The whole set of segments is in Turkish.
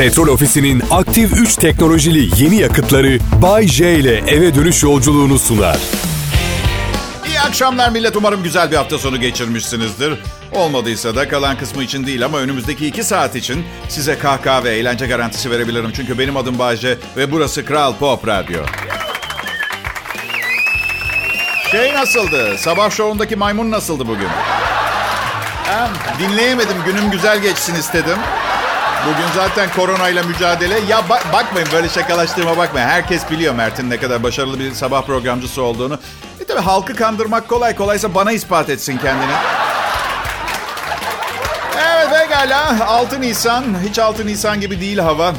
Petrol Ofisi'nin aktif 3 teknolojili yeni yakıtları Bay J ile eve dönüş yolculuğunu sunar. İyi akşamlar millet. Umarım güzel bir hafta sonu geçirmişsinizdir. Olmadıysa da kalan kısmı için değil ama önümüzdeki iki saat için size kahkaha ve eğlence garantisi verebilirim. Çünkü benim adım Bayce ve burası Kral Pop Radyo. Şey nasıldı? Sabah şovundaki maymun nasıldı bugün? Ha, dinleyemedim. Günüm güzel geçsin istedim. Bugün zaten koronayla mücadele. Ya ba- bakmayın böyle şakalaştığıma bakmayın. Herkes biliyor Mert'in ne kadar başarılı bir sabah programcısı olduğunu. E tabi halkı kandırmak kolay. Kolaysa bana ispat etsin kendini. Evet pekala. 6 Nisan. Hiç 6 Nisan gibi değil hava.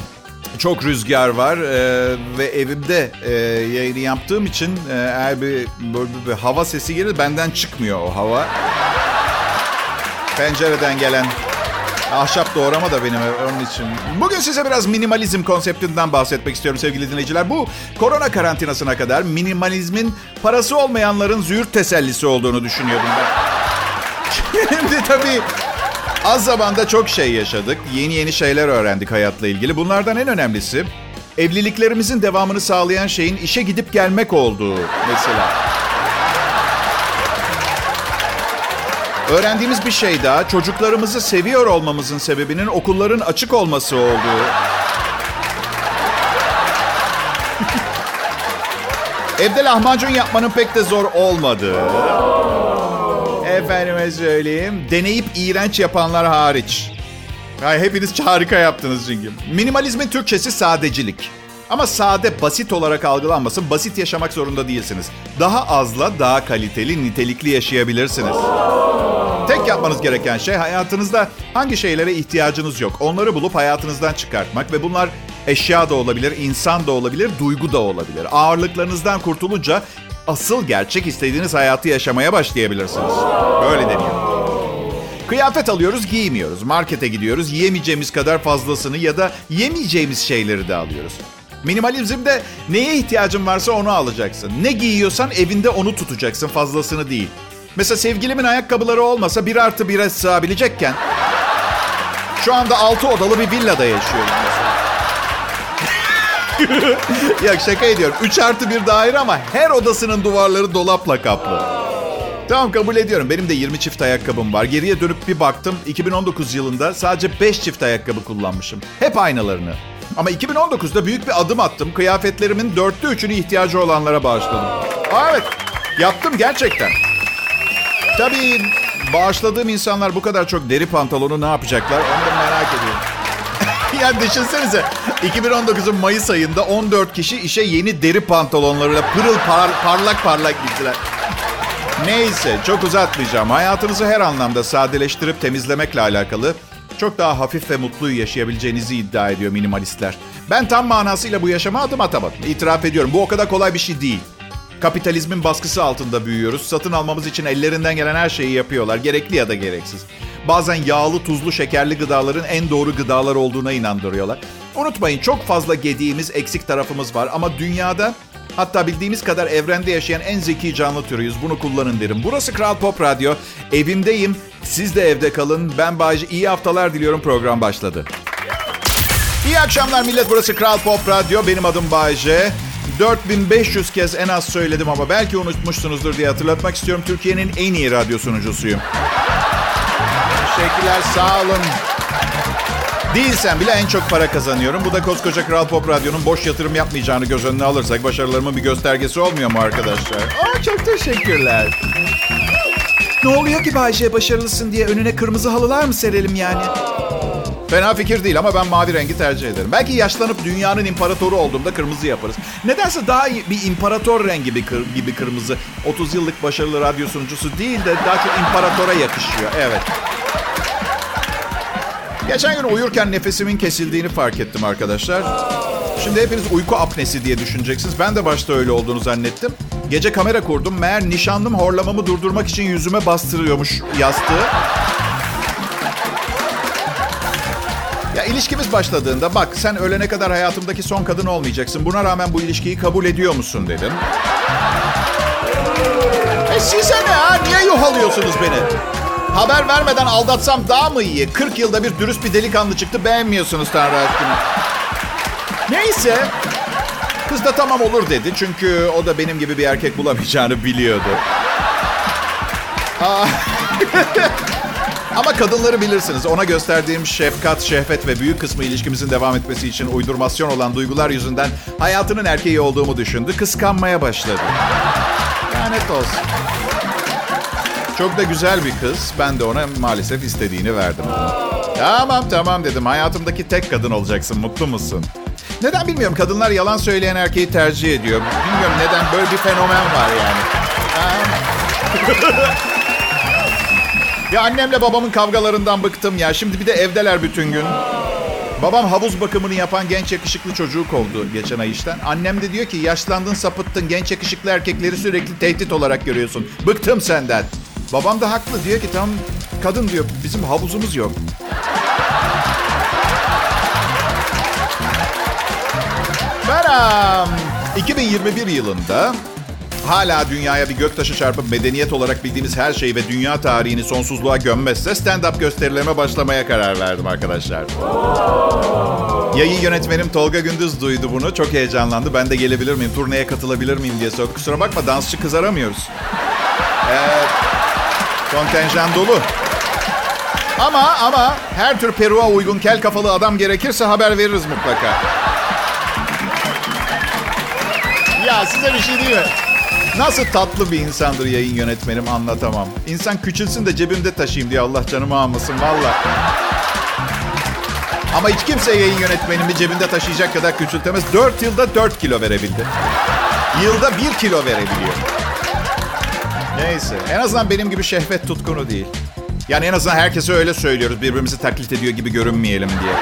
Çok rüzgar var ee, ve evimde e, yayını yaptığım için e, eğer bir, bir, bir hava sesi gelir benden çıkmıyor o hava. Pencereden gelen ahşap doğrama da benim onun için. Bugün size biraz minimalizm konseptinden bahsetmek istiyorum sevgili dinleyiciler. Bu korona karantinasına kadar minimalizmin parası olmayanların züğürt tesellisi olduğunu düşünüyordum ben. Şimdi tabii az zamanda çok şey yaşadık. Yeni yeni şeyler öğrendik hayatla ilgili. Bunlardan en önemlisi evliliklerimizin devamını sağlayan şeyin işe gidip gelmek olduğu mesela. Öğrendiğimiz bir şey daha çocuklarımızı seviyor olmamızın sebebinin okulların açık olması olduğu. Evde lahmacun yapmanın pek de zor olmadığı. Efendime söyleyeyim. Deneyip iğrenç yapanlar hariç. Ay, hepiniz harika yaptınız çünkü. Minimalizmin Türkçesi sadecilik. Ama sade, basit olarak algılanmasın. Basit yaşamak zorunda değilsiniz. Daha azla daha kaliteli, nitelikli yaşayabilirsiniz. Tek yapmanız gereken şey hayatınızda hangi şeylere ihtiyacınız yok. Onları bulup hayatınızdan çıkartmak ve bunlar eşya da olabilir, insan da olabilir, duygu da olabilir. Ağırlıklarınızdan kurtulunca asıl gerçek istediğiniz hayatı yaşamaya başlayabilirsiniz. Böyle deniyor. Kıyafet alıyoruz, giymiyoruz. Markete gidiyoruz, yiyemeyeceğimiz kadar fazlasını ya da yemeyeceğimiz şeyleri de alıyoruz. Minimalizmde neye ihtiyacın varsa onu alacaksın. Ne giyiyorsan evinde onu tutacaksın, fazlasını değil. Mesela sevgilimin ayakkabıları olmasa bir artı bire sığabilecekken... Şu anda altı odalı bir villada yaşıyorum mesela. Yok şaka ediyorum. 3 artı bir daire ama her odasının duvarları dolapla kaplı. Tamam kabul ediyorum. Benim de 20 çift ayakkabım var. Geriye dönüp bir baktım. 2019 yılında sadece 5 çift ayakkabı kullanmışım. Hep aynalarını. Ama 2019'da büyük bir adım attım. Kıyafetlerimin dörtte üçünü ihtiyacı olanlara bağışladım. Evet. Yaptım gerçekten. Tabii bağışladığım insanlar bu kadar çok deri pantolonu ne yapacaklar onu da merak ediyorum. yani düşünsenize 2019'un Mayıs ayında 14 kişi işe yeni deri pantolonlarıyla pırıl par, parlak parlak gittiler. Neyse çok uzatmayacağım. Hayatınızı her anlamda sadeleştirip temizlemekle alakalı çok daha hafif ve mutlu yaşayabileceğinizi iddia ediyor minimalistler. Ben tam manasıyla bu yaşama adım atamadım. İtiraf ediyorum bu o kadar kolay bir şey değil. Kapitalizmin baskısı altında büyüyoruz. Satın almamız için ellerinden gelen her şeyi yapıyorlar. Gerekli ya da gereksiz. Bazen yağlı, tuzlu, şekerli gıdaların en doğru gıdalar olduğuna inandırıyorlar. Unutmayın çok fazla gediğimiz eksik tarafımız var ama dünyada hatta bildiğimiz kadar evrende yaşayan en zeki canlı türüyüz. Bunu kullanın derim. Burası Kral Pop Radyo. Evimdeyim. Siz de evde kalın. Ben Bayce. İyi haftalar diliyorum. Program başladı. İyi akşamlar millet. Burası Kral Pop Radyo. Benim adım Bayce. 4500 kez en az söyledim ama belki unutmuşsunuzdur diye hatırlatmak istiyorum. Türkiye'nin en iyi radyo sunucusuyum. Teşekkürler, sağ olun. Değilsem bile en çok para kazanıyorum. Bu da koskoca Kral Pop Radyo'nun boş yatırım yapmayacağını göz önüne alırsak başarılarımın bir göstergesi olmuyor mu arkadaşlar? Aa, çok teşekkürler. Ne oluyor ki Bayşe başarılısın diye önüne kırmızı halılar mı serelim yani? Fena fikir değil ama ben mavi rengi tercih ederim. Belki yaşlanıp dünyanın imparatoru olduğumda kırmızı yaparız. Nedense daha iyi bir imparator rengi bir kır, gibi kırmızı. 30 yıllık başarılı radyo sunucusu değil de daha çok imparatora yakışıyor. Evet. Geçen gün uyurken nefesimin kesildiğini fark ettim arkadaşlar. Şimdi hepiniz uyku apnesi diye düşüneceksiniz. Ben de başta öyle olduğunu zannettim. Gece kamera kurdum. Meğer nişanlım horlamamı durdurmak için yüzüme bastırıyormuş yastığı. Ya ilişkimiz başladığında bak sen ölene kadar hayatımdaki son kadın olmayacaksın. Buna rağmen bu ilişkiyi kabul ediyor musun dedim. E size ne ha? Niye yuhalıyorsunuz beni? Haber vermeden aldatsam daha mı iyi? 40 yılda bir dürüst bir delikanlı çıktı beğenmiyorsunuz Tanrı aşkına. Neyse. Kız da tamam olur dedi. Çünkü o da benim gibi bir erkek bulamayacağını biliyordu. Aa. Ama kadınları bilirsiniz. Ona gösterdiğim şefkat, şehvet ve büyük kısmı ilişkimizin devam etmesi için uydurmasyon olan duygular yüzünden hayatının erkeği olduğumu düşündü. Kıskanmaya başladı. Lanet olsun. Çok da güzel bir kız. Ben de ona maalesef istediğini verdim. Tamam tamam dedim. Hayatımdaki tek kadın olacaksın. Mutlu musun? Neden bilmiyorum. Kadınlar yalan söyleyen erkeği tercih ediyor. Bilmiyorum neden. Böyle bir fenomen var yani. Ya annemle babamın kavgalarından bıktım ya. Şimdi bir de evdeler bütün gün. Babam havuz bakımını yapan genç yakışıklı çocuğu kovdu geçen ay işten. Annem de diyor ki yaşlandın sapıttın genç yakışıklı erkekleri sürekli tehdit olarak görüyorsun. Bıktım senden. Babam da haklı diyor ki tam kadın diyor bizim havuzumuz yok. Ben um, 2021 yılında hala dünyaya bir göktaşı çarpıp medeniyet olarak bildiğimiz her şeyi ve dünya tarihini sonsuzluğa gömmezse stand-up gösterilerime başlamaya karar verdim arkadaşlar. Yayın yönetmenim Tolga Gündüz duydu bunu. Çok heyecanlandı. Ben de gelebilir miyim, turneye katılabilir miyim diye sordu. Kusura bakma dansçı kız aramıyoruz. Evet. Kontenjan dolu. Ama ama her tür peruğa uygun kel kafalı adam gerekirse haber veririz mutlaka. Ya size bir şey değil mi? Nasıl tatlı bir insandır yayın yönetmenim anlatamam. İnsan küçülsün de cebimde taşıyayım diye Allah canımı almasın valla. Ama hiç kimse yayın yönetmenimi cebinde taşıyacak kadar küçültemez. 4 yılda 4 kilo verebildi. Yılda 1 kilo verebiliyor. Neyse. En azından benim gibi şehvet tutkunu değil. Yani en azından herkese öyle söylüyoruz. Birbirimizi taklit ediyor gibi görünmeyelim diye.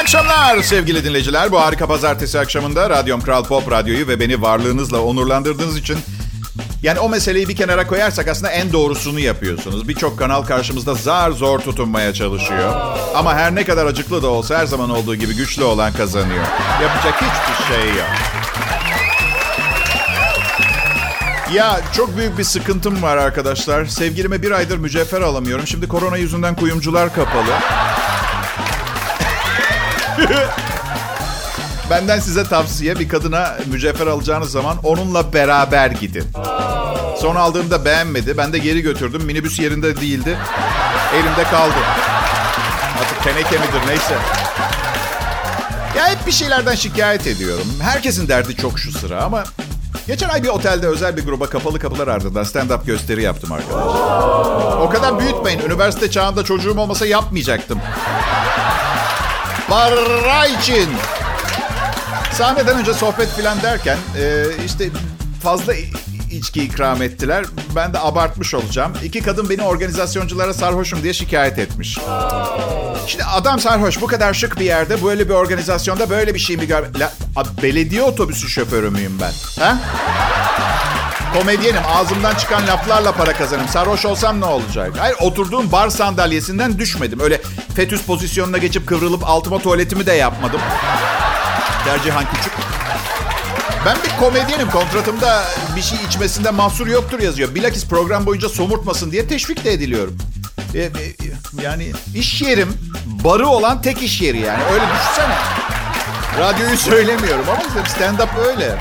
Akşamlar sevgili dinleyiciler. Bu harika pazartesi akşamında Radyom Kral Pop Radyo'yu ve beni varlığınızla onurlandırdığınız için yani o meseleyi bir kenara koyarsak aslında en doğrusunu yapıyorsunuz. Birçok kanal karşımızda zar zor tutunmaya çalışıyor. Ama her ne kadar acıklı da olsa her zaman olduğu gibi güçlü olan kazanıyor. Yapacak hiçbir şey yok. Ya çok büyük bir sıkıntım var arkadaşlar. Sevgilime bir aydır mücevher alamıyorum. Şimdi korona yüzünden kuyumcular kapalı. Benden size tavsiye bir kadına mücevher alacağınız zaman onunla beraber gidin. Son aldığımda beğenmedi. Ben de geri götürdüm. Minibüs yerinde değildi. Elimde kaldı. Artık teneke midir neyse. Ya hep bir şeylerden şikayet ediyorum. Herkesin derdi çok şu sıra ama... Geçen ay bir otelde özel bir gruba kapalı kapılar ardından stand-up gösteri yaptım arkadaşlar. O kadar büyütmeyin. Üniversite çağında çocuğum olmasa yapmayacaktım. Para için. Sahneden önce sohbet filan derken e, işte fazla içki ikram ettiler. Ben de abartmış olacağım. İki kadın beni organizasyonculara sarhoşum diye şikayet etmiş. Şimdi adam sarhoş bu kadar şık bir yerde böyle bir organizasyonda böyle bir şey mi gör... La, belediye otobüsü şoförü müyüm ben? Ha? Komedyenim ağzımdan çıkan laflarla para kazanırım. Sarhoş olsam ne olacak? Hayır oturduğum bar sandalyesinden düşmedim. Öyle fetüs pozisyonuna geçip kıvrılıp altıma tuvaletimi de yapmadım. Tercihan küçük. Ben bir komedyenim. Kontratımda bir şey içmesinde mahsur yoktur yazıyor. Bilakis program boyunca somurtmasın diye teşvik de ediliyorum. E, e, yani iş yerim barı olan tek iş yeri yani. Öyle düşünsene. Radyoyu söylemiyorum ama stand-up öyle.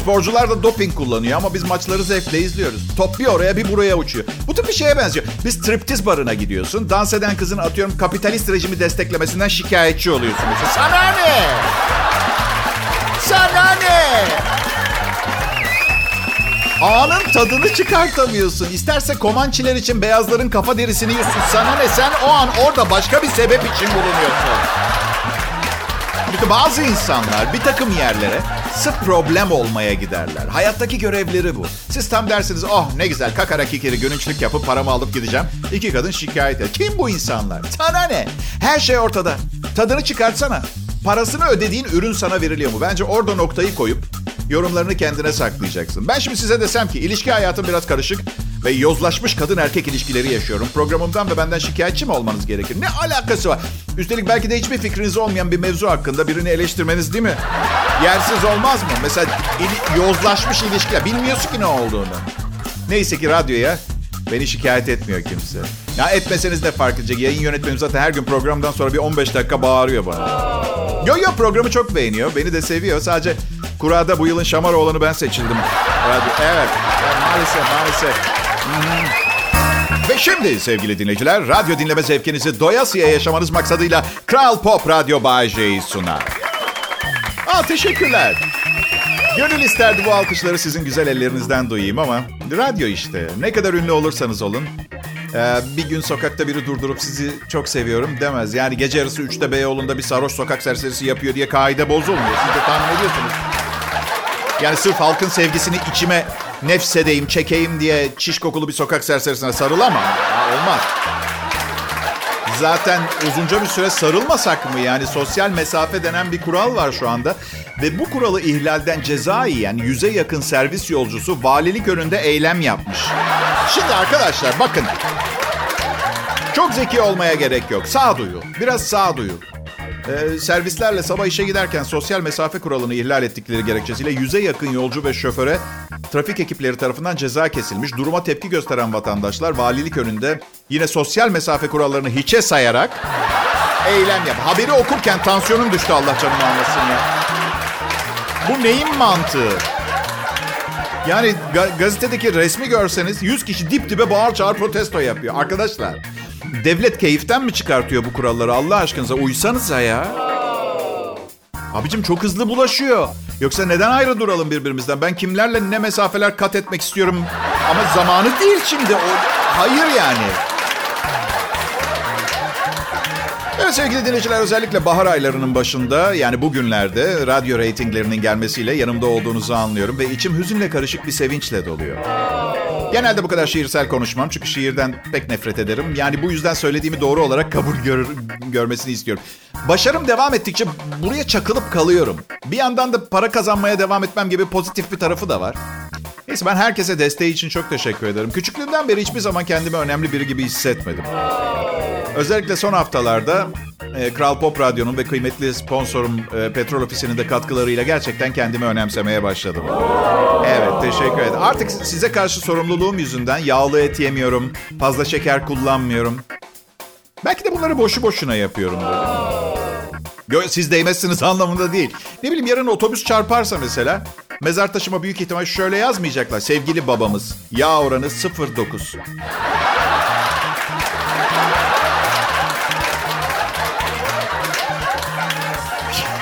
Sporcular da doping kullanıyor ama biz maçları zevkle izliyoruz. Top bir oraya bir buraya uçuyor. Bu tip bir şeye benziyor. Biz striptiz barına gidiyorsun. Dans eden kızın atıyorum kapitalist rejimi desteklemesinden şikayetçi oluyorsun. Sana ne? Sana ne? Anın tadını çıkartamıyorsun. İsterse Komançiler için beyazların kafa derisini yiyorsun. Sana ne? Sen o an orada başka bir sebep için bulunuyorsun. Çünkü bazı insanlar bir takım yerlere sırf problem olmaya giderler. Hayattaki görevleri bu. Siz tam dersiniz oh ne güzel kakara kikiri gönüçlük yapıp paramı alıp gideceğim. İki kadın şikayet et. Kim bu insanlar? Sana ne? Her şey ortada. Tadını çıkartsana. Parasını ödediğin ürün sana veriliyor mu? Bence orada noktayı koyup yorumlarını kendine saklayacaksın. Ben şimdi size desem ki ilişki hayatım biraz karışık ve yozlaşmış kadın erkek ilişkileri yaşıyorum. Programımdan ve benden şikayetçi mi olmanız gerekir? Ne alakası var? Üstelik belki de hiçbir fikriniz olmayan bir mevzu hakkında birini eleştirmeniz değil mi? Yersiz olmaz mı? Mesela ili, yozlaşmış ilişkiler. Bilmiyorsun ki ne olduğunu. Neyse ki radyoya beni şikayet etmiyor kimse. Ya etmeseniz de fark edecek. Yayın yönetmenim zaten her gün programdan sonra bir 15 dakika bağırıyor bana. Yo yo programı çok beğeniyor. Beni de seviyor. Sadece kurada bu yılın şamar olanı ben seçildim. Evet. evet maalesef maalesef. Ve şimdi sevgili dinleyiciler, radyo dinleme zevkinizi doyasıya yaşamanız maksadıyla Kral Pop Radyo J'yi sunar. Aa, teşekkürler. Gönül isterdi bu alkışları sizin güzel ellerinizden duyayım ama radyo işte. Ne kadar ünlü olursanız olun. Ee, bir gün sokakta biri durdurup sizi çok seviyorum demez. Yani gece yarısı 3'te Beyoğlu'nda bir sarhoş sokak serserisi yapıyor diye kaide bozulmuyor. Siz de tahmin ediyorsunuz. Yani sırf halkın sevgisini içime nefsedeyim, çekeyim diye çiş kokulu bir sokak serserisine sarılamam. Olmaz. Zaten uzunca bir süre sarılmasak mı? Yani sosyal mesafe denen bir kural var şu anda. Ve bu kuralı ihlalden ceza yiyen yüze yakın servis yolcusu valilik önünde eylem yapmış. Şimdi arkadaşlar bakın. Çok zeki olmaya gerek yok. Sağduyu. Biraz sağduyu. Ee, servislerle sabah işe giderken sosyal mesafe kuralını ihlal ettikleri gerekçesiyle yüze yakın yolcu ve şoföre trafik ekipleri tarafından ceza kesilmiş. Duruma tepki gösteren vatandaşlar valilik önünde yine sosyal mesafe kurallarını hiçe sayarak eylem yap. Haberi okurken tansiyonum düştü Allah canımı almasın ya. Bu neyin mantığı? Yani ga- gazetedeki resmi görseniz 100 kişi dip dibe bağır çağır protesto yapıyor. Arkadaşlar devlet keyiften mi çıkartıyor bu kuralları Allah aşkınıza uysanıza ya. Abicim çok hızlı bulaşıyor. Yoksa neden ayrı duralım birbirimizden? Ben kimlerle ne mesafeler kat etmek istiyorum. Ama zamanı değil şimdi. O, hayır yani. Evet sevgili dinleyiciler özellikle bahar aylarının başında yani bugünlerde radyo reytinglerinin gelmesiyle yanımda olduğunuzu anlıyorum ve içim hüzünle karışık bir sevinçle doluyor. Genelde bu kadar şiirsel konuşmam çünkü şiirden pek nefret ederim. Yani bu yüzden söylediğimi doğru olarak kabul gör, görmesini istiyorum. Başarım devam ettikçe buraya çakılıp kalıyorum. Bir yandan da para kazanmaya devam etmem gibi pozitif bir tarafı da var. Neyse ben herkese desteği için çok teşekkür ederim. Küçüklüğümden beri hiçbir zaman kendimi önemli biri gibi hissetmedim. Özellikle son haftalarda e, Kral Pop Radyo'nun ve kıymetli sponsorum e, Petrol Ofisi'nin de katkılarıyla gerçekten kendimi önemsemeye başladım. Evet teşekkür ederim. Artık size karşı sorumluluğum yüzünden yağlı et yemiyorum, fazla şeker kullanmıyorum. Belki de bunları boşu boşuna yapıyorum. Siz değmezsiniz anlamında değil. Ne bileyim yarın otobüs çarparsa mesela mezar taşıma büyük ihtimal şöyle yazmayacaklar. Sevgili babamız yağ oranı 0.9.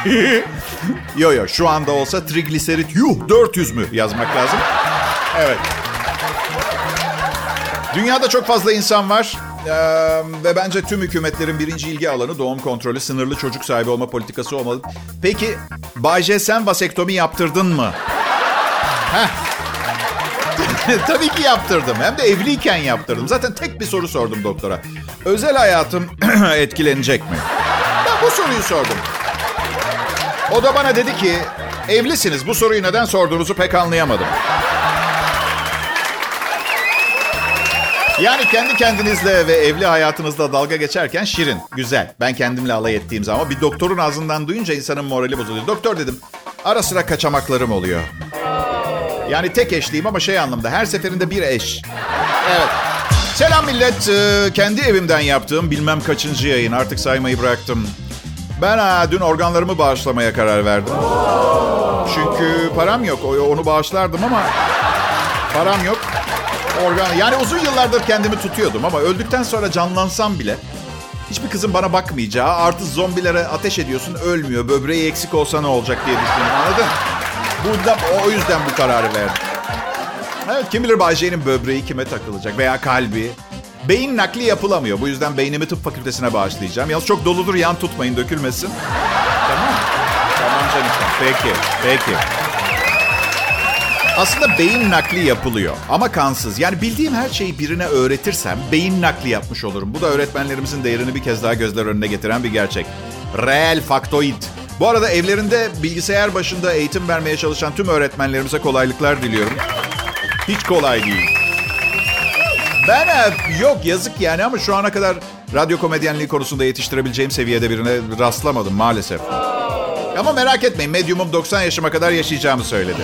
yo yo şu anda olsa trigliserit yuh 400 mü yazmak lazım. Evet. Dünyada çok fazla insan var. Ee, ve bence tüm hükümetlerin birinci ilgi alanı doğum kontrolü, sınırlı çocuk sahibi olma politikası olmalı. Peki Bayce sen vasektomi yaptırdın mı? Tabii ki yaptırdım. Hem de evliyken yaptırdım. Zaten tek bir soru sordum doktora. Özel hayatım etkilenecek mi? Ben bu soruyu sordum. O da bana dedi ki, evlisiniz bu soruyu neden sorduğunuzu pek anlayamadım. Yani kendi kendinizle ve evli hayatınızla dalga geçerken şirin, güzel. Ben kendimle alay ettiğim zaman bir doktorun ağzından duyunca insanın morali bozuluyor. Doktor dedim, ara sıra kaçamaklarım oluyor. Yani tek eşliyim ama şey anlamda her seferinde bir eş. Evet. Selam millet. Kendi evimden yaptığım bilmem kaçıncı yayın. Artık saymayı bıraktım. Ben ha, dün organlarımı bağışlamaya karar verdim. Çünkü param yok. Onu bağışlardım ama param yok. Organ yani uzun yıllardır kendimi tutuyordum ama öldükten sonra canlansam bile hiçbir kızın bana bakmayacağı artı zombilere ateş ediyorsun ölmüyor. Böbreği eksik olsa ne olacak diye düşündüm anladın? Burada o yüzden bu kararı verdim. Evet kim bilir Bayce'nin böbreği kime takılacak veya kalbi. Beyin nakli yapılamıyor. Bu yüzden beynimi tıp fakültesine bağışlayacağım. Yalnız çok doludur yan tutmayın dökülmesin. Tamam. Tamam canım. Peki. Peki. Aslında beyin nakli yapılıyor ama kansız. Yani bildiğim her şeyi birine öğretirsem beyin nakli yapmış olurum. Bu da öğretmenlerimizin değerini bir kez daha gözler önüne getiren bir gerçek. Reel faktoid. Bu arada evlerinde bilgisayar başında eğitim vermeye çalışan tüm öğretmenlerimize kolaylıklar diliyorum. Hiç kolay değil. Ben yok yazık yani ama şu ana kadar radyo komedyenliği konusunda yetiştirebileceğim seviyede birine rastlamadım maalesef. Ama merak etmeyin medyumum 90 yaşıma kadar yaşayacağımı söyledi.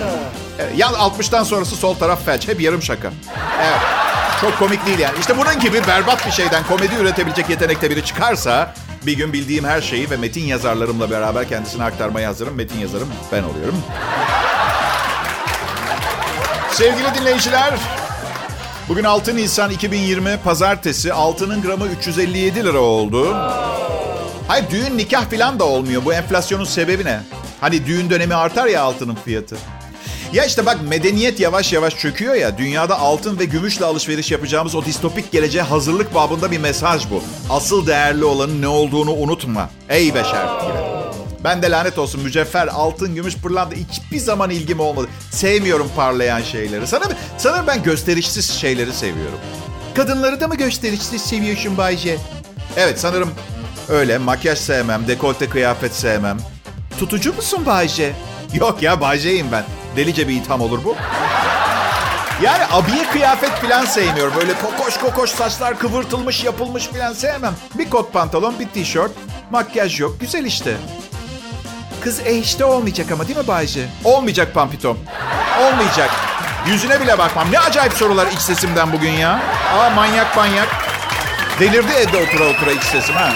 Evet, yan 60'tan sonrası sol taraf felç. Hep yarım şaka. Evet. Çok komik değil yani. İşte bunun gibi berbat bir şeyden komedi üretebilecek yetenekte biri çıkarsa bir gün bildiğim her şeyi ve metin yazarlarımla beraber kendisine aktarmaya hazırım. Metin yazarım ben oluyorum. Sevgili dinleyiciler, bugün 6 Nisan 2020 Pazartesi. Altının gramı 357 lira oldu. Hayır düğün nikah falan da olmuyor. Bu enflasyonun sebebi ne? Hani düğün dönemi artar ya altının fiyatı. Ya işte bak medeniyet yavaş yavaş çöküyor ya. Dünyada altın ve gümüşle alışveriş yapacağımız o distopik geleceğe hazırlık babında bir mesaj bu. Asıl değerli olanın ne olduğunu unutma. Ey beşer gibi. Ben de lanet olsun mücevher, altın, gümüş, pırlanta hiçbir zaman ilgim olmadı. Sevmiyorum parlayan şeyleri. Sana, sanırım ben gösterişsiz şeyleri seviyorum. Kadınları da mı gösterişsiz seviyorsun Bayce? Evet sanırım öyle. Makyaj sevmem, dekolte kıyafet sevmem. Tutucu musun Bayce? Yok ya Bayce'yim ben. Delice bir itham olur bu. Yani abiye kıyafet falan sevmiyorum. Böyle kokoş kokoş saçlar kıvırtılmış yapılmış falan sevmem. Bir kot pantolon, bir tişört, makyaj yok. Güzel işte. Kız e işte olmayacak ama değil mi Bayce? Olmayacak Pampitom. Olmayacak. Yüzüne bile bakmam. Ne acayip sorular iç sesimden bugün ya. Aa manyak manyak. Delirdi evde otura otura iç sesim ha.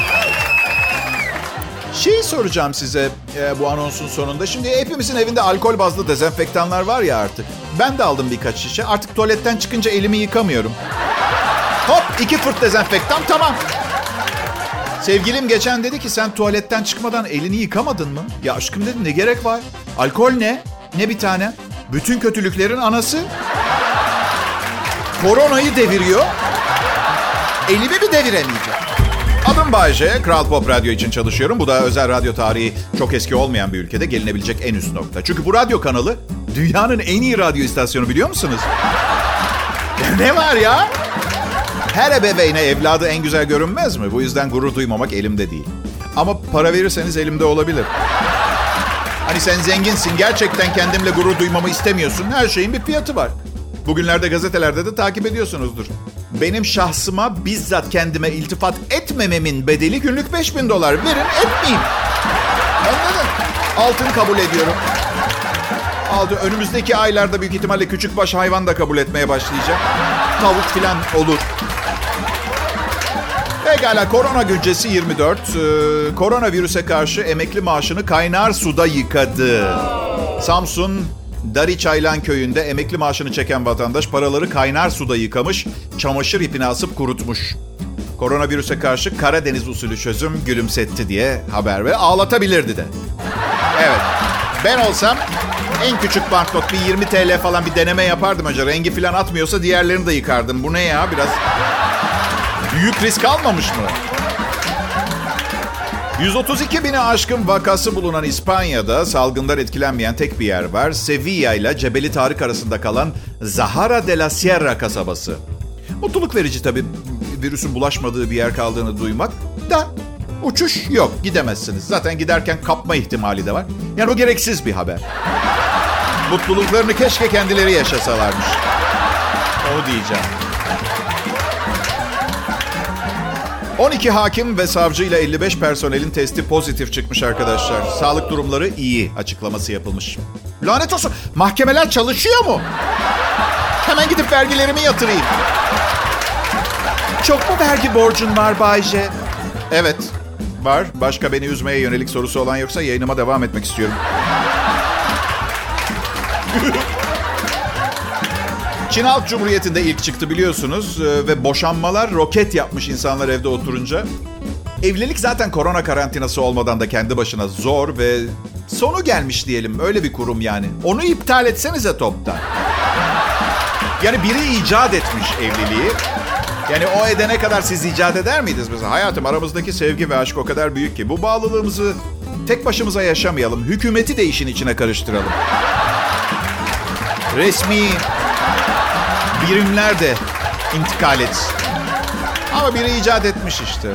Şeyi soracağım size e, bu anonsun sonunda. Şimdi hepimizin evinde alkol bazlı dezenfektanlar var ya artık. Ben de aldım birkaç şişe. Artık tuvaletten çıkınca elimi yıkamıyorum. Hop iki fırt dezenfektan tamam. Sevgilim geçen dedi ki sen tuvaletten çıkmadan elini yıkamadın mı? Ya aşkım dedim ne gerek var? Alkol ne? Ne bir tane? Bütün kötülüklerin anası. Koronayı deviriyor. Elimi mi deviremeyeceğim? Adım Bayce, Kral Pop Radyo için çalışıyorum. Bu da özel radyo tarihi çok eski olmayan bir ülkede gelinebilecek en üst nokta. Çünkü bu radyo kanalı dünyanın en iyi radyo istasyonu biliyor musunuz? ne var ya? Her ebeveyne evladı en güzel görünmez mi? Bu yüzden gurur duymamak elimde değil. Ama para verirseniz elimde olabilir. Hani sen zenginsin, gerçekten kendimle gurur duymamı istemiyorsun. Her şeyin bir fiyatı var. Bugünlerde gazetelerde de takip ediyorsunuzdur. Benim şahsıma bizzat kendime iltifat etmememin bedeli günlük 5000 dolar. Verin etmeyeyim. Anladın? Altın kabul ediyorum. Aldı. Önümüzdeki aylarda büyük ihtimalle küçük baş hayvan da kabul etmeye başlayacağım. Tavuk filan olur. Pekala korona güncesi 24. Ee, koronavirüse karşı emekli maaşını kaynar suda yıkadı. Samsun Dari Çaylan köyünde emekli maaşını çeken vatandaş paraları kaynar suda yıkamış, çamaşır ipine asıp kurutmuş. Koronavirüse karşı Karadeniz usulü çözüm gülümsetti diye haber ve ağlatabilirdi de. Evet. Ben olsam en küçük banknot bir 20 TL falan bir deneme yapardım acaba. Rengi falan atmıyorsa diğerlerini de yıkardım. Bu ne ya biraz büyük risk almamış mı? 132 bini aşkın vakası bulunan İspanya'da salgından etkilenmeyen tek bir yer var. Sevilla ile Cebeli Tarık arasında kalan Zahara de la Sierra kasabası. Mutluluk verici tabii virüsün bulaşmadığı bir yer kaldığını duymak da uçuş yok gidemezsiniz. Zaten giderken kapma ihtimali de var. Yani o gereksiz bir haber. Mutluluklarını keşke kendileri yaşasalarmış. Onu diyeceğim. 12 hakim ve savcı ile 55 personelin testi pozitif çıkmış arkadaşlar. Sağlık durumları iyi açıklaması yapılmış. Lanet olsun mahkemeler çalışıyor mu? Hemen gidip vergilerimi yatırayım. Çok mu vergi borcun var Bayce? Evet var. Başka beni üzmeye yönelik sorusu olan yoksa yayınıma devam etmek istiyorum. Çin Halk Cumhuriyeti'nde ilk çıktı biliyorsunuz ee, ve boşanmalar roket yapmış insanlar evde oturunca. Evlilik zaten korona karantinası olmadan da kendi başına zor ve sonu gelmiş diyelim. Öyle bir kurum yani. Onu iptal etsenize toptan. Yani biri icat etmiş evliliği. Yani o edene kadar siz icat eder miydiniz mesela? Hayatım aramızdaki sevgi ve aşk o kadar büyük ki bu bağlılığımızı tek başımıza yaşamayalım. Hükümeti de işin içine karıştıralım. Resmi birimler de intikal etsin. Ama biri icat etmiş işte.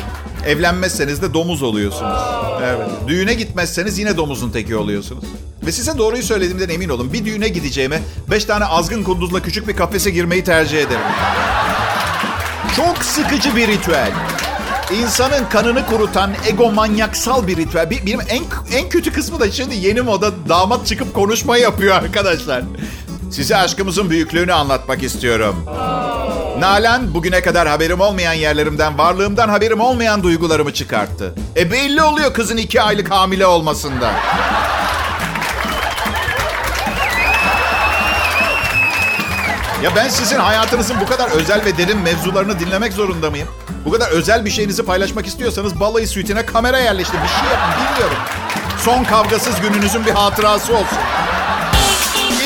Evlenmezseniz de domuz oluyorsunuz. Evet. Düğüne gitmezseniz yine domuzun teki oluyorsunuz. Ve size doğruyu söylediğimden emin olun. Bir düğüne gideceğime beş tane azgın kunduzla küçük bir kafese girmeyi tercih ederim. Çok sıkıcı bir ritüel. İnsanın kanını kurutan egomanyaksal bir ritüel. Benim en, en kötü kısmı da şimdi yeni moda damat çıkıp konuşma yapıyor arkadaşlar. Size aşkımızın büyüklüğünü anlatmak istiyorum. Nalan bugüne kadar haberim olmayan yerlerimden, varlığımdan haberim olmayan duygularımı çıkarttı. E belli oluyor kızın iki aylık hamile olmasında. Ya ben sizin hayatınızın bu kadar özel ve derin mevzularını dinlemek zorunda mıyım? Bu kadar özel bir şeyinizi paylaşmak istiyorsanız balayı suitine kamera yerleştirin. Bir şey yapın bilmiyorum. Son kavgasız gününüzün bir hatırası olsun.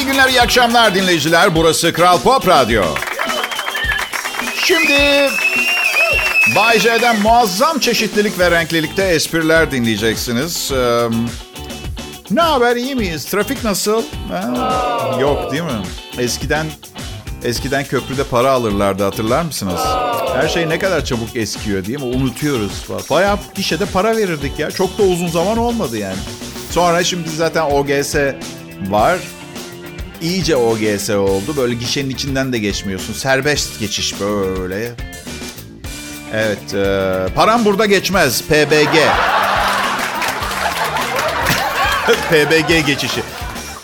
Günler, iyi akşamlar dinleyiciler. Burası Kral Pop Radyo. Şimdi Bay J'den muazzam çeşitlilik ve renklilikte espriler dinleyeceksiniz. Ee, ne haber, iyi miyiz? Trafik nasıl? Ha? Yok değil mi? Eskiden eskiden köprüde para alırlardı hatırlar mısınız? Her şey ne kadar çabuk eskiyor değil mi? Unutuyoruz. Bayağı gişede para verirdik ya. Çok da uzun zaman olmadı yani. Sonra şimdi zaten OGS var. İyice OGS oldu. Böyle gişenin içinden de geçmiyorsun. Serbest geçiş böyle. Evet. E, param burada geçmez. PBG. PBG geçişi.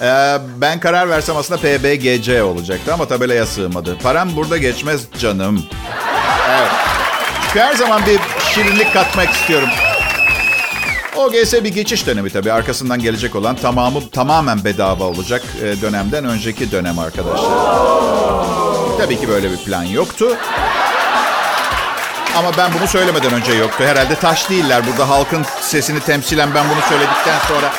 Ee, ben karar versem aslında PBGC olacaktı ama tabelaya sığmadı. Param burada geçmez canım. Evet. Çünkü her zaman bir şirinlik katmak istiyorum. OGS bir geçiş dönemi tabii. Arkasından gelecek olan tamamı tamamen bedava olacak e, dönemden önceki dönem arkadaşlar. Tabii ki böyle bir plan yoktu. Ama ben bunu söylemeden önce yoktu. Herhalde taş değiller. Burada halkın sesini temsilen ben bunu söyledikten sonra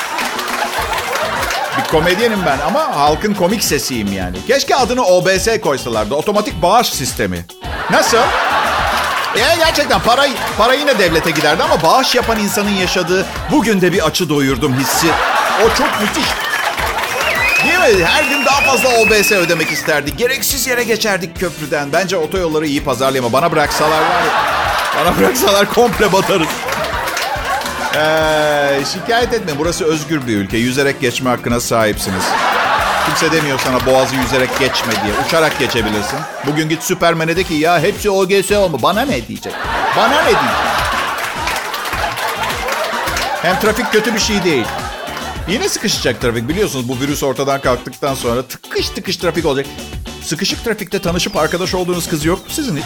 bir komedyenim ben ama halkın komik sesiyim yani. Keşke adını OBS koysalardı. Otomatik bağış sistemi. Nasıl? Yani gerçekten para, para yine devlete giderdi ama bağış yapan insanın yaşadığı bugün de bir açı doyurdum hissi. O çok müthiş. Değil mi? Her gün daha fazla OBS ödemek isterdik. Gereksiz yere geçerdik köprüden. Bence otoyolları iyi pazarlayama. Bana bıraksalar var ya. Bana bıraksalar komple batarız. Ee, şikayet etme. Burası özgür bir ülke. Yüzerek geçme hakkına sahipsiniz. Kimse demiyor sana boğazı yüzerek geçme diye. Uçarak geçebilirsin. Bugün git Süpermen'e de ki ya hepsi OGS olma. Bana ne diyecek? Bana ne diyecek? Hem trafik kötü bir şey değil. Yine sıkışacak trafik biliyorsunuz bu virüs ortadan kalktıktan sonra tıkış tıkış trafik olacak. Sıkışık trafikte tanışıp arkadaş olduğunuz kız yok mu sizin hiç?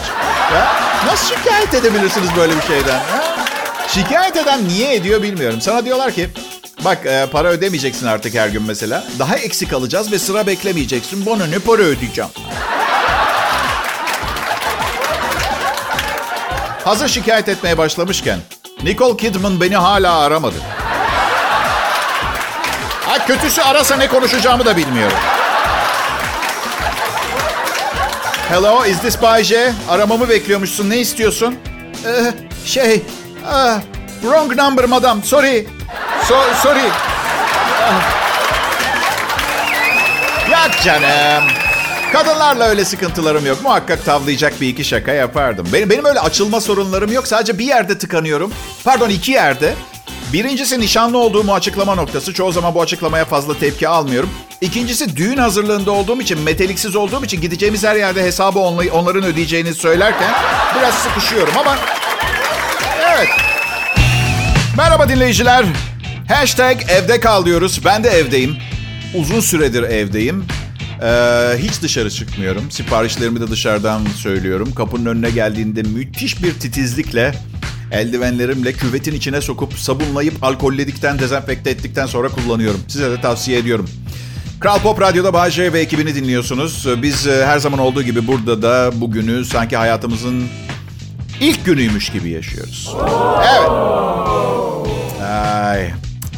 Ya, nasıl şikayet edebilirsiniz böyle bir şeyden? Ha? Şikayet eden niye ediyor bilmiyorum. Sana diyorlar ki bak e, para ödemeyeceksin artık her gün mesela. Daha eksik alacağız ve sıra beklemeyeceksin. Bana ne para ödeyeceğim? Hazır şikayet etmeye başlamışken Nicole Kidman beni hala aramadı. Ha kötüsü arasa ne konuşacağımı da bilmiyorum. Hello, is this Bay J? Aramamı bekliyormuşsun. Ne istiyorsun? Ee, şey, ah, wrong number madam. Sorry. So, sorry. Yok canım. Kadınlarla öyle sıkıntılarım yok. Muhakkak tavlayacak bir iki şaka yapardım. Benim, benim öyle açılma sorunlarım yok. Sadece bir yerde tıkanıyorum. Pardon iki yerde. Birincisi nişanlı olduğumu açıklama noktası. Çoğu zaman bu açıklamaya fazla tepki almıyorum. İkincisi düğün hazırlığında olduğum için, meteliksiz olduğum için gideceğimiz her yerde hesabı onların ödeyeceğini söylerken biraz sıkışıyorum ama... Evet. Merhaba dinleyiciler. Hashtag evde kal diyoruz. Ben de evdeyim. Uzun süredir evdeyim. Ee, hiç dışarı çıkmıyorum. Siparişlerimi de dışarıdan söylüyorum. Kapının önüne geldiğinde müthiş bir titizlikle eldivenlerimle küvetin içine sokup sabunlayıp alkolledikten, dezenfekte ettikten sonra kullanıyorum. Size de tavsiye ediyorum. Kral Pop Radyo'da Bahçe ve ekibini dinliyorsunuz. Biz e, her zaman olduğu gibi burada da bugünü sanki hayatımızın ilk günüymüş gibi yaşıyoruz. Evet. Ay.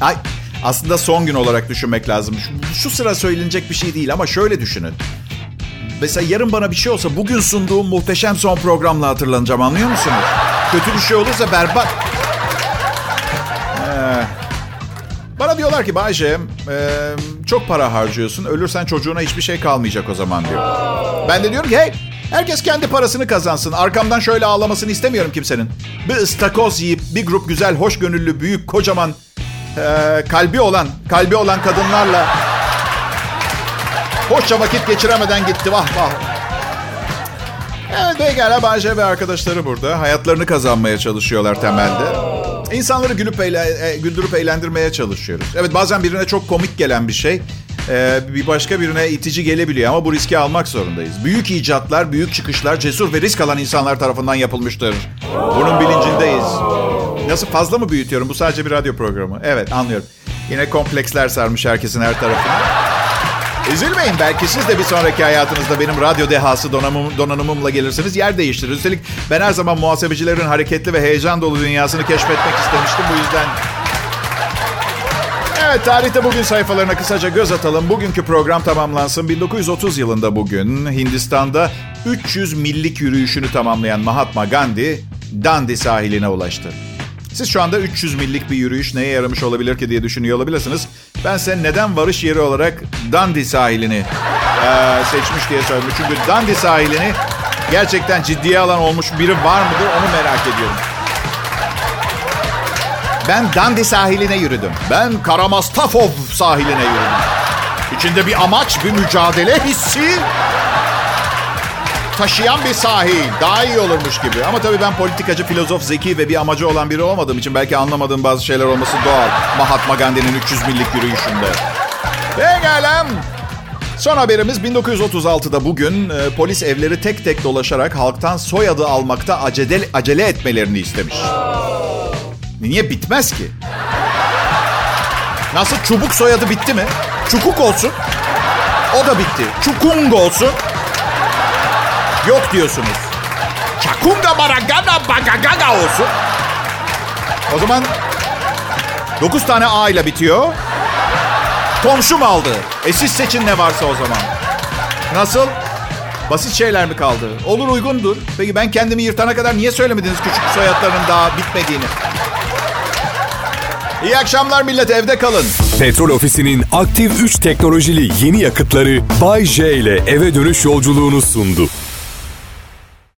Ay. Aslında son gün olarak düşünmek lazım. Şu, şu sıra söylenecek bir şey değil ama şöyle düşünün. Mesela yarın bana bir şey olsa bugün sunduğum muhteşem son programla hatırlanacağım anlıyor musunuz? Kötü bir şey olursa berbat. Ee, bana diyorlar ki Bayce e, çok para harcıyorsun. Ölürsen çocuğuna hiçbir şey kalmayacak o zaman diyor. Ben de diyorum ki hey herkes kendi parasını kazansın. Arkamdan şöyle ağlamasını istemiyorum kimsenin. Bir ıstakoz yiyip bir grup güzel, hoşgönüllü, büyük, kocaman e, kalbi olan, kalbi olan kadınlarla hoşça vakit geçiremeden gitti. Vah vah. Evet pekala Bayce ve arkadaşları burada. Hayatlarını kazanmaya çalışıyorlar temelde. İnsanları gülüp eyle, e, güldürüp eğlendirmeye çalışıyoruz. Evet bazen birine çok komik gelen bir şey e, bir başka birine itici gelebiliyor ama bu riski almak zorundayız. Büyük icatlar, büyük çıkışlar cesur ve risk alan insanlar tarafından yapılmıştır. Bunun bilincindeyiz. Nasıl fazla mı büyütüyorum? Bu sadece bir radyo programı. Evet anlıyorum. Yine kompleksler sarmış herkesin her tarafına. Üzülmeyin belki siz de bir sonraki hayatınızda benim radyo dehası donanımım, donanımımla gelirsiniz yer değiştirir. Üstelik ben her zaman muhasebecilerin hareketli ve heyecan dolu dünyasını keşfetmek istemiştim. Bu yüzden Evet tarihte bugün sayfalarına kısaca göz atalım. Bugünkü program tamamlansın. 1930 yılında bugün Hindistan'da 300 millik yürüyüşünü tamamlayan Mahatma Gandhi Dandi sahiline ulaştı. Siz şu anda 300 millik bir yürüyüş neye yaramış olabilir ki diye düşünüyor olabilirsiniz. Ben size neden varış yeri olarak Dandi sahilini e, seçmiş diye söyledim. Çünkü Dandi sahilini gerçekten ciddiye alan olmuş biri var mıdır onu merak ediyorum. Ben Dandi sahiline yürüdüm. Ben Karamastafov sahiline yürüdüm. İçinde bir amaç, bir mücadele hissi taşıyan bir sahil. Daha iyi olurmuş gibi. Ama tabii ben politikacı, filozof, zeki ve bir amacı olan biri olmadığım için belki anlamadığım bazı şeyler olması doğal. Mahatma Gandhi'nin 300 millik yürüyüşünde. Pekala. Son haberimiz 1936'da bugün e, polis evleri tek tek dolaşarak halktan soyadı almakta acele, acele etmelerini istemiş. Niye bitmez ki? Nasıl çubuk soyadı bitti mi? Çukuk olsun. O da bitti. Çukung olsun. Yok diyorsunuz. Çakunga baragana bagagaga olsun. O zaman 9 tane A ile bitiyor. Komşum aldı. E siz seçin ne varsa o zaman. Nasıl? Basit şeyler mi kaldı? Olur uygundur. Peki ben kendimi yırtana kadar niye söylemediniz küçük soyadların daha bitmediğini? İyi akşamlar millet evde kalın. Petrol Ofisi'nin aktif 3 teknolojili yeni yakıtları Bay J ile eve dönüş yolculuğunu sundu.